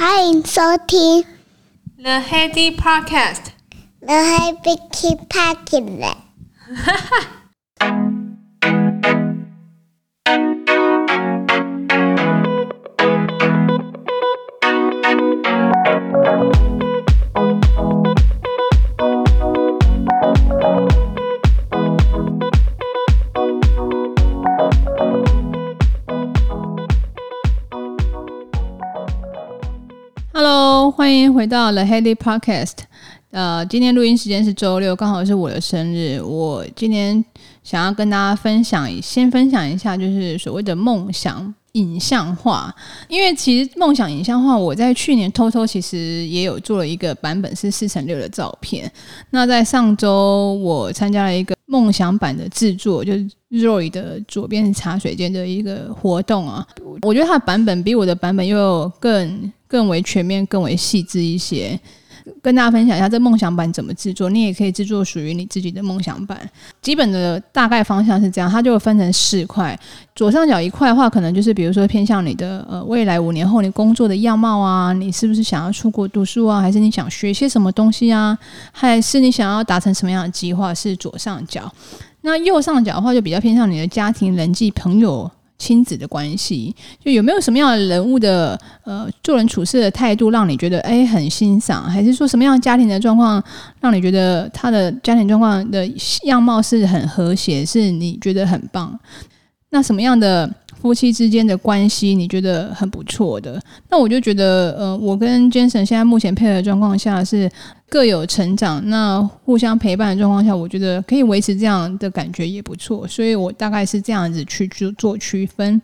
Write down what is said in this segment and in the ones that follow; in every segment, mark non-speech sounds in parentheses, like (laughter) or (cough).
欢迎收听 The Heady Podcast。The Heady Podcast。哈哈。 (laughs) 回到 The Heady Podcast。呃，今天录音时间是周六，刚好是我的生日。我今天想要跟大家分享，先分享一下，就是所谓的梦想影像化。因为其实梦想影像化，我在去年偷偷其实也有做了一个版本，是四乘六的照片。那在上周，我参加了一个梦想版的制作，就是 Roy 的左边茶水间的一个活动啊。我觉得他的版本比我的版本又更。更为全面、更为细致一些，跟大家分享一下这梦想版怎么制作。你也可以制作属于你自己的梦想版。基本的大概方向是这样，它就分成四块。左上角一块的话，可能就是比如说偏向你的呃未来五年后你工作的样貌啊，你是不是想要出国读书啊，还是你想学些什么东西啊，还是你想要达成什么样的计划？是左上角。那右上角的话，就比较偏向你的家庭、人际、朋友。亲子的关系，就有没有什么样的人物的呃做人处事的态度让你觉得诶很欣赏，还是说什么样家庭的状况让你觉得他的家庭状况的样貌是很和谐，是你觉得很棒？那什么样的？夫妻之间的关系，你觉得很不错的，那我就觉得，呃，我跟 Jason 现在目前配合的状况下是各有成长，那互相陪伴的状况下，我觉得可以维持这样的感觉也不错，所以我大概是这样子去做做区分。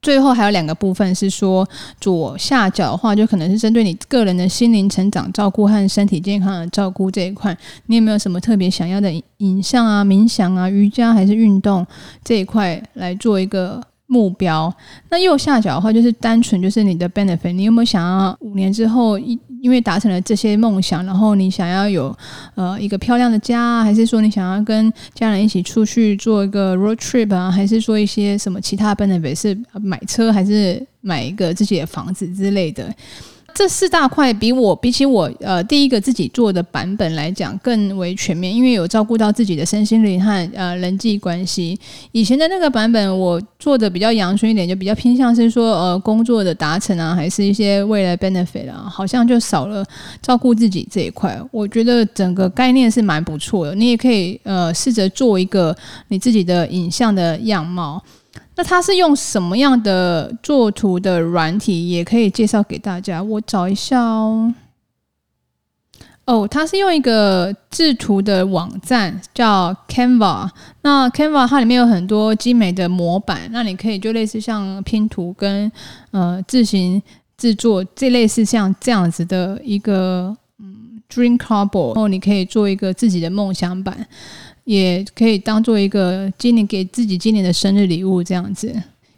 最后还有两个部分是说，左下角的话就可能是针对你个人的心灵成长照顾和身体健康的照顾这一块，你有没有什么特别想要的影像啊、冥想啊、瑜伽还是运动这一块来做一个。目标，那右下角的话就是单纯就是你的 benefit，你有没有想要五年之后一因为达成了这些梦想，然后你想要有呃一个漂亮的家，还是说你想要跟家人一起出去做一个 road trip 啊，还是说一些什么其他 benefit 是买车还是买一个自己的房子之类的？这四大块比我比起我呃第一个自己做的版本来讲更为全面，因为有照顾到自己的身心灵和呃人际关系。以前的那个版本我做的比较阳春一点，就比较偏向是说呃工作的达成啊，还是一些未来 benefit 啊，好像就少了照顾自己这一块。我觉得整个概念是蛮不错的，你也可以呃试着做一个你自己的影像的样貌。那它是用什么样的作图的软体，也可以介绍给大家。我找一下哦。哦，它是用一个制图的网站叫 Canva。那 Canva 它里面有很多精美的模板，那你可以就类似像拼图跟呃自行制作这类似像这样子的一个嗯 Dream Carboard，然后你可以做一个自己的梦想版。也可以当做一个今年给自己今年的生日礼物这样子。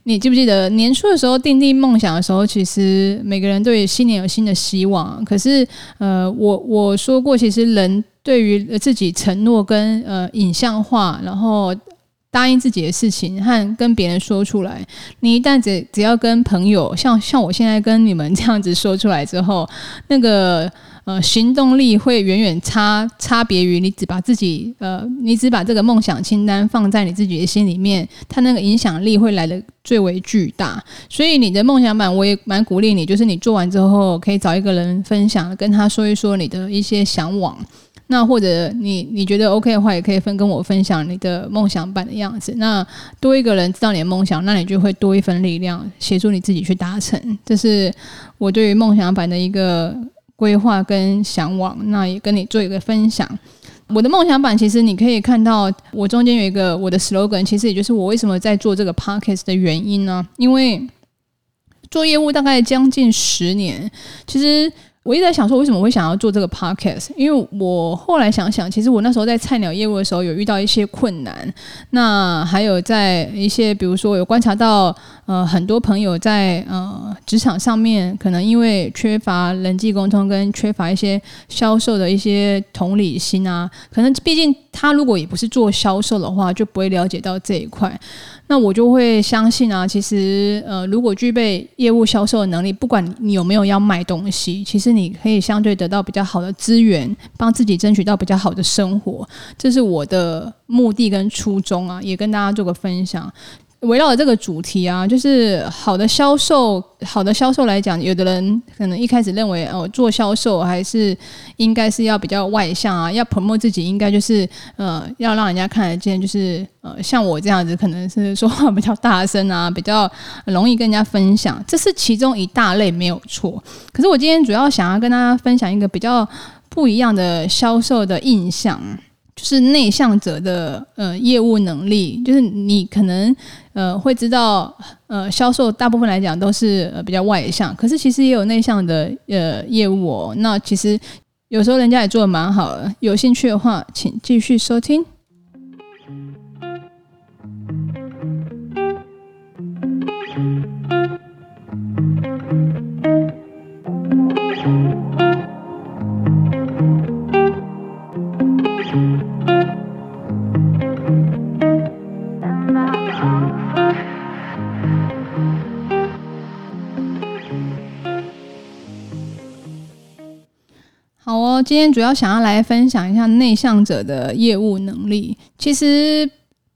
你记不记得年初的时候订定梦想的时候，其实每个人对新年有新的希望。可是，呃，我我说过，其实人对于自己承诺跟呃影像化，然后答应自己的事情和跟别人说出来，你一旦只只要跟朋友，像像我现在跟你们这样子说出来之后，那个。呃，行动力会远远差差别于你只把自己呃，你只把这个梦想清单放在你自己的心里面，它那个影响力会来的最为巨大。所以你的梦想版，我也蛮鼓励你，就是你做完之后可以找一个人分享，跟他说一说你的一些向往。那或者你你觉得 OK 的话，也可以分跟我分享你的梦想版的样子。那多一个人知道你的梦想，那你就会多一份力量协助你自己去达成。这是我对于梦想版的一个。规划跟向往，那也跟你做一个分享。我的梦想版，其实你可以看到，我中间有一个我的 slogan，其实也就是我为什么在做这个 podcast 的原因呢？因为做业务大概将近十年，其实。我一直在想说，为什么会想要做这个 podcast？因为我后来想想，其实我那时候在菜鸟业务的时候有遇到一些困难。那还有在一些，比如说有观察到，呃很多朋友在呃职场上面，可能因为缺乏人际沟通跟缺乏一些销售的一些同理心啊，可能毕竟他如果也不是做销售的话，就不会了解到这一块。那我就会相信啊，其实呃，如果具备业务销售的能力，不管你有没有要卖东西，其实你可以相对得到比较好的资源，帮自己争取到比较好的生活。这是我的目的跟初衷啊，也跟大家做个分享。围绕这个主题啊，就是好的销售，好的销售来讲，有的人可能一开始认为哦，做销售还是应该是要比较外向啊，要 promote 自己，应该就是呃，要让人家看得见，就是呃，像我这样子，可能是说话比较大声啊，(laughs) 比较容易跟人家分享，这是其中一大类没有错。可是我今天主要想要跟大家分享一个比较不一样的销售的印象。就是内向者的呃业务能力，就是你可能呃会知道呃销售大部分来讲都是呃比较外向，可是其实也有内向的呃业务哦。那其实有时候人家也做的蛮好的，有兴趣的话，请继续收听。今天主要想要来分享一下内向者的业务能力。其实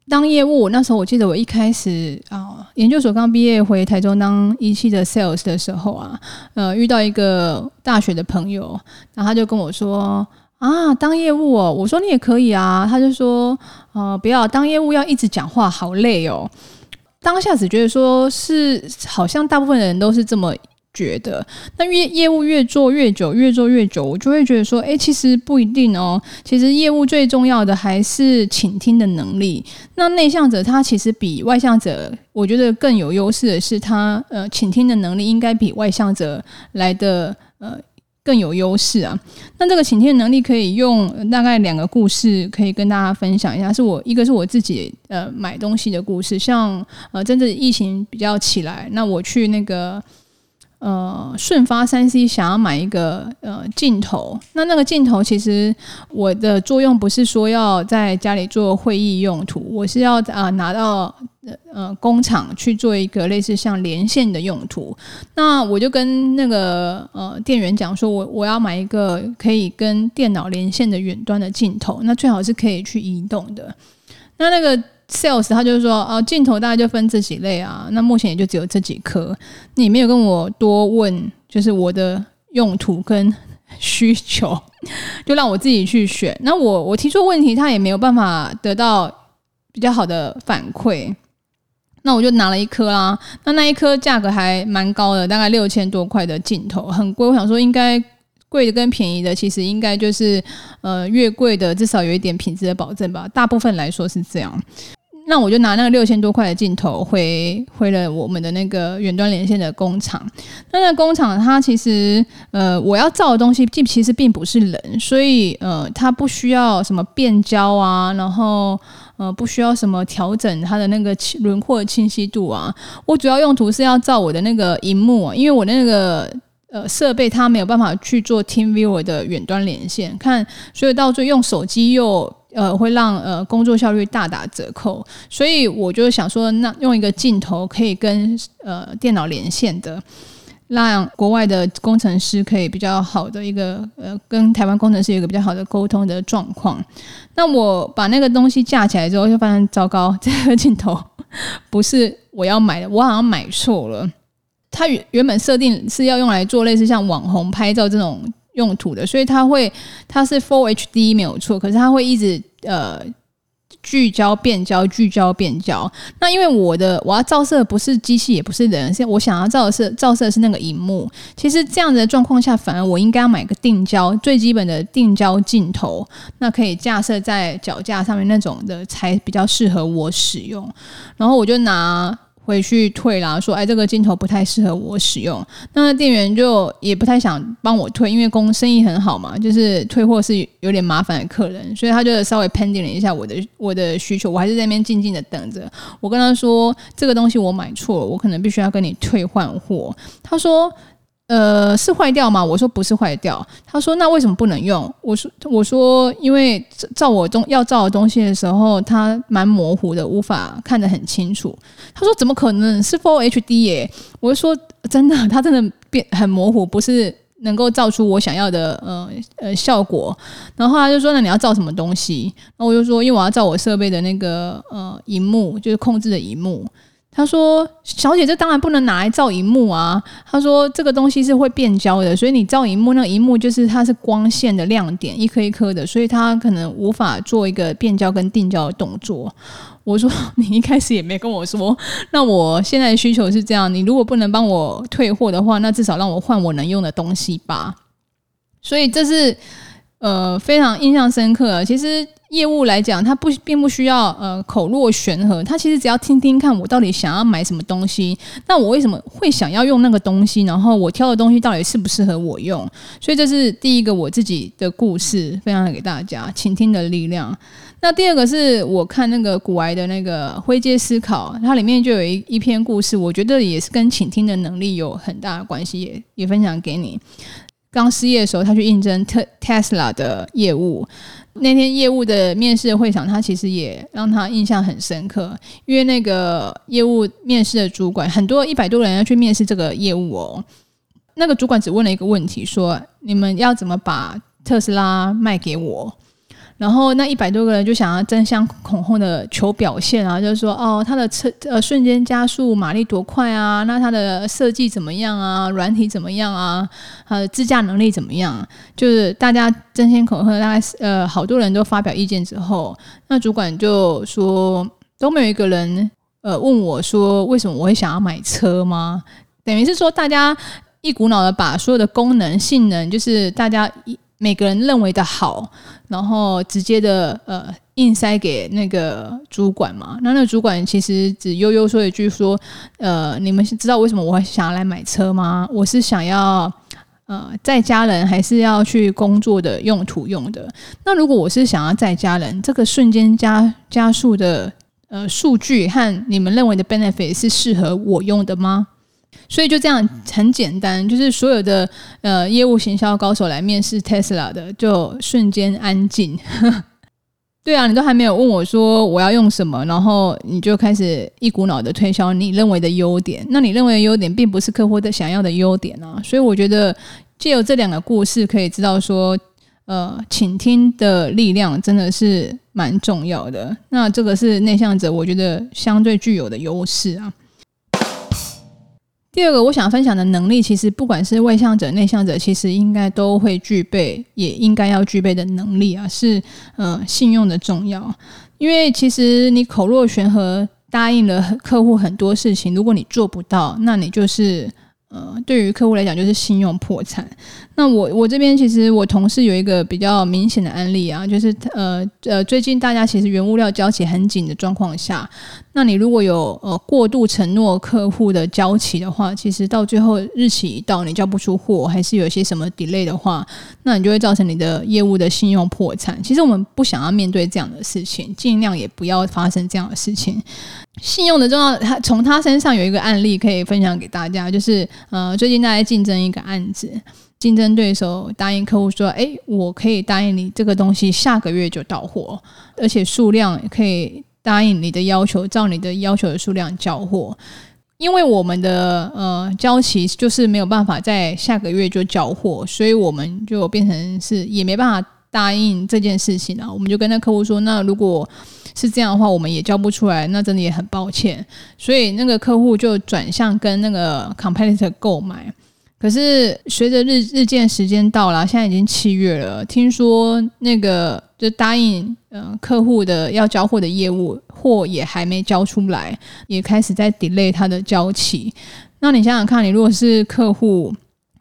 当业务，那时候我记得我一开始啊，研究所刚毕业回台中当一期的 sales 的时候啊，呃，遇到一个大学的朋友，然后他就跟我说啊，当业务哦，我说你也可以啊，他就说呃，不要当业务，要一直讲话，好累哦。当下只觉得说是好像大部分人都是这么。觉得那越业务越做越久，越做越久，我就会觉得说，诶，其实不一定哦。其实业务最重要的还是倾听的能力。那内向者他其实比外向者，我觉得更有优势的是他呃倾听的能力应该比外向者来的呃更有优势啊。那这个倾听能力可以用大概两个故事可以跟大家分享一下，是我一个是我自己呃买东西的故事，像呃真正疫情比较起来，那我去那个。呃，顺发三 C 想要买一个呃镜头，那那个镜头其实我的作用不是说要在家里做会议用途，我是要啊、呃、拿到呃工厂去做一个类似像连线的用途。那我就跟那个呃店员讲说，我我要买一个可以跟电脑连线的远端的镜头，那最好是可以去移动的。那那个。Sales 他就是说，哦，镜头大概就分这几类啊，那目前也就只有这几颗，你没有跟我多问，就是我的用途跟需求，(laughs) 就让我自己去选。那我我提出问题，他也没有办法得到比较好的反馈，那我就拿了一颗啦。那那一颗价格还蛮高的，大概六千多块的镜头，很贵。我想说，应该贵的跟便宜的，其实应该就是呃越贵的至少有一点品质的保证吧。大部分来说是这样。那我就拿那个六千多块的镜头回回了我们的那个远端连线的工厂。那那工厂它其实呃，我要照的东西其实并不是人，所以呃，它不需要什么变焦啊，然后呃，不需要什么调整它的那个轮廓清晰度啊。我主要用途是要照我的那个荧幕，因为我那个呃设备它没有办法去做 TeamViewer 的远端连线，看，所以到最后用手机又。呃，会让呃工作效率大打折扣，所以我就想说，那用一个镜头可以跟呃电脑连线的，让国外的工程师可以比较好的一个呃跟台湾工程师有一个比较好的沟通的状况。那我把那个东西架起来之后，就发现糟糕，(laughs) 这个镜头不是我要买的，我好像买错了。它原原本设定是要用来做类似像网红拍照这种。用途的，所以它会，它是 Full HD 没有错，可是它会一直呃聚焦变焦聚焦变焦。那因为我的我要照射不是机器也不是人，是我想要照射照射是那个荧幕。其实这样的状况下，反而我应该要买个定焦最基本的定焦镜头，那可以架设在脚架上面那种的才比较适合我使用。然后我就拿。回去退啦，说哎，这个镜头不太适合我使用。那店员就也不太想帮我退，因为公生意很好嘛，就是退货是有点麻烦的客人，所以他就稍微 pending 了一下我的我的需求。我还是在那边静静的等着。我跟他说这个东西我买错了，我可能必须要跟你退换货。他说。呃，是坏掉吗？我说不是坏掉。他说那为什么不能用？我说我说因为照我东要照的东西的时候，它蛮模糊的，无法看得很清楚。他说怎么可能是 Full HD 耶？我就说真的，它真的变很模糊，不是能够照出我想要的呃呃效果。然后他就说那你要照什么东西？那我就说因为我要照我设备的那个呃荧幕，就是控制的荧幕。他说：“小姐，这当然不能拿来照荧幕啊。”他说：“这个东西是会变焦的，所以你照荧幕，那个荧幕就是它是光线的亮点，一颗一颗的，所以它可能无法做一个变焦跟定焦的动作。”我说：“你一开始也没跟我说，那我现在需求是这样，你如果不能帮我退货的话，那至少让我换我能用的东西吧。”所以这是呃非常印象深刻。其实。业务来讲，他不并不需要呃口若悬河，他其实只要听听看我到底想要买什么东西，那我为什么会想要用那个东西，然后我挑的东西到底适不适合我用，所以这是第一个我自己的故事，分享给大家，倾听的力量。那第二个是我看那个古癌的那个灰阶思考，它里面就有一一篇故事，我觉得也是跟倾听的能力有很大的关系，也也分享给你。刚失业的时候，他去应征特特斯拉的业务。那天业务的面试会场，他其实也让他印象很深刻，因为那个业务面试的主管很多一百多人要去面试这个业务哦。那个主管只问了一个问题，说：“你们要怎么把特斯拉卖给我？”然后那一百多个人就想要争相恐后的求表现啊，就是说哦，它的车呃瞬间加速马力多快啊？那它的设计怎么样啊？软体怎么样啊？呃，自驾能力怎么样？就是大家争先恐后，大概是呃好多人都发表意见之后，那主管就说都没有一个人呃问我说为什么我会想要买车吗？等于是说大家一股脑的把所有的功能性能，就是大家一。每个人认为的好，然后直接的呃硬塞给那个主管嘛。那那个主管其实只悠悠说一句说：“呃，你们知道为什么我会想要来买车吗？我是想要呃在家人，还是要去工作的用途用的？那如果我是想要在家人，这个瞬间加加速的呃数据和你们认为的 benefit 是适合我用的吗？”所以就这样很简单，就是所有的呃业务行销高手来面试 Tesla 的，就瞬间安静。(laughs) 对啊，你都还没有问我说我要用什么，然后你就开始一股脑的推销你认为的优点。那你认为的优点，并不是客户的想要的优点啊。所以我觉得借由这两个故事，可以知道说，呃，倾听的力量真的是蛮重要的。那这个是内向者，我觉得相对具有的优势啊。第二个我想分享的能力，其实不管是外向者、内向者，其实应该都会具备，也应该要具备的能力啊，是呃信用的重要。因为其实你口若悬河答应了客户很多事情，如果你做不到，那你就是。呃，对于客户来讲，就是信用破产。那我我这边其实我同事有一个比较明显的案例啊，就是呃呃，最近大家其实原物料交期很紧的状况下，那你如果有呃过度承诺客户的交期的话，其实到最后日期一到，你交不出货，还是有些什么 delay 的话，那你就会造成你的业务的信用破产。其实我们不想要面对这样的事情，尽量也不要发生这样的事情。信用的重要，他从他身上有一个案例可以分享给大家，就是呃，最近大家竞争一个案子，竞争对手答应客户说，诶，我可以答应你这个东西下个月就到货，而且数量可以答应你的要求，照你的要求的数量交货。因为我们的呃交期就是没有办法在下个月就交货，所以我们就变成是也没办法答应这件事情了。我们就跟那客户说，那如果是这样的话，我们也交不出来，那真的也很抱歉。所以那个客户就转向跟那个 competitor 购买。可是随着日日渐时间到了，现在已经七月了，听说那个就答应呃客户的要交货的业务货也还没交出来，也开始在 delay 他的交期。那你想想看，你如果是客户，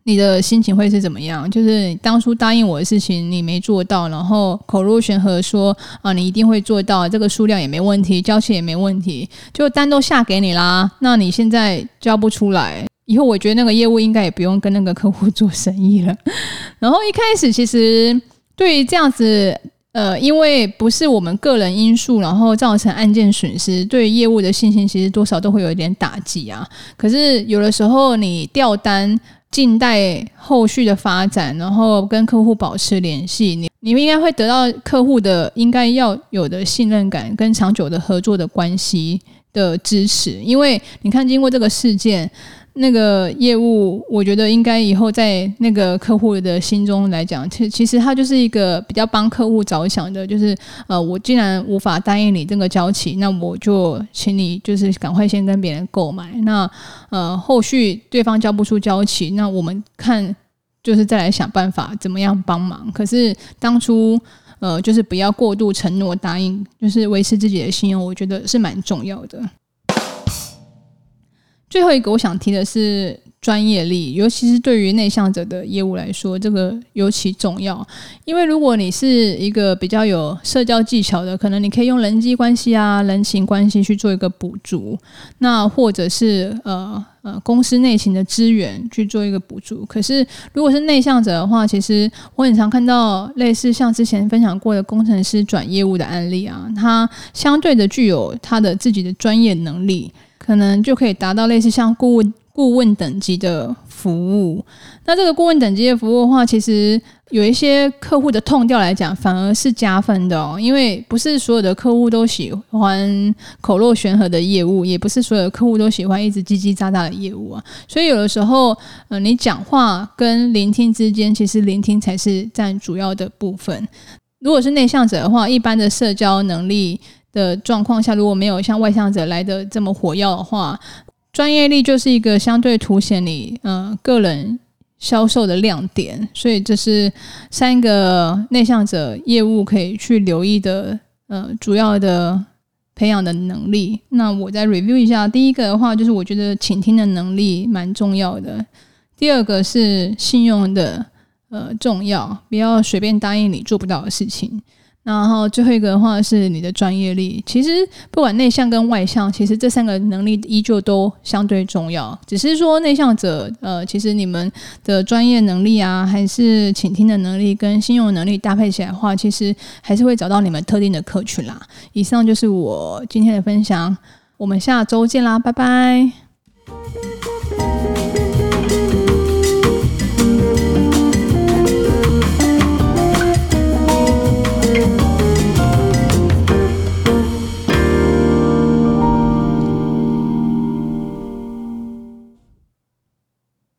你的心情会是怎么样？就是当初答应我的事情你没做到，然后口若悬河说啊你一定会做到，这个数量也没问题，交期也没问题，就单都下给你啦。那你现在交不出来，以后我觉得那个业务应该也不用跟那个客户做生意了。(laughs) 然后一开始其实对于这样子。呃，因为不是我们个人因素，然后造成案件损失，对业务的信心其实多少都会有一点打击啊。可是有的时候你调单，静待后续的发展，然后跟客户保持联系，你你们应该会得到客户的应该要有的信任感跟长久的合作的关系的支持。因为你看，经过这个事件。那个业务，我觉得应该以后在那个客户的心中来讲，其其实他就是一个比较帮客户着想的，就是呃，我既然无法答应你这个交期，那我就请你就是赶快先跟别人购买。那呃，后续对方交不出交期，那我们看就是再来想办法怎么样帮忙。可是当初呃，就是不要过度承诺答应，就是维持自己的信用，我觉得是蛮重要的。最后一个我想提的是专业力，尤其是对于内向者的业务来说，这个尤其重要。因为如果你是一个比较有社交技巧的，可能你可以用人际关系啊、人情关系去做一个补足，那或者是呃呃公司内勤的资源去做一个补足。可是如果是内向者的话，其实我很常看到类似像之前分享过的工程师转业务的案例啊，他相对的具有他的自己的专业能力。可能就可以达到类似像顾问顾问等级的服务。那这个顾问等级的服务的话，其实有一些客户的痛调来讲，反而是加分的哦。因为不是所有的客户都喜欢口若悬河的业务，也不是所有的客户都喜欢一直叽叽喳喳的业务啊。所以有的时候，呃，你讲话跟聆听之间，其实聆听才是占主要的部分。如果是内向者的话，一般的社交能力。的状况下，如果没有像外向者来的这么火药的话，专业力就是一个相对凸显你呃个人销售的亮点。所以这是三个内向者业务可以去留意的呃主要的培养的能力。那我再 review 一下，第一个的话就是我觉得倾听的能力蛮重要的。第二个是信用的呃重要，不要随便答应你做不到的事情。然后最后一个的话是你的专业力。其实不管内向跟外向，其实这三个能力依旧都相对重要。只是说内向者，呃，其实你们的专业能力啊，还是倾听的能力跟信用能力搭配起来的话，其实还是会找到你们特定的客群啦。以上就是我今天的分享，我们下周见啦，拜拜。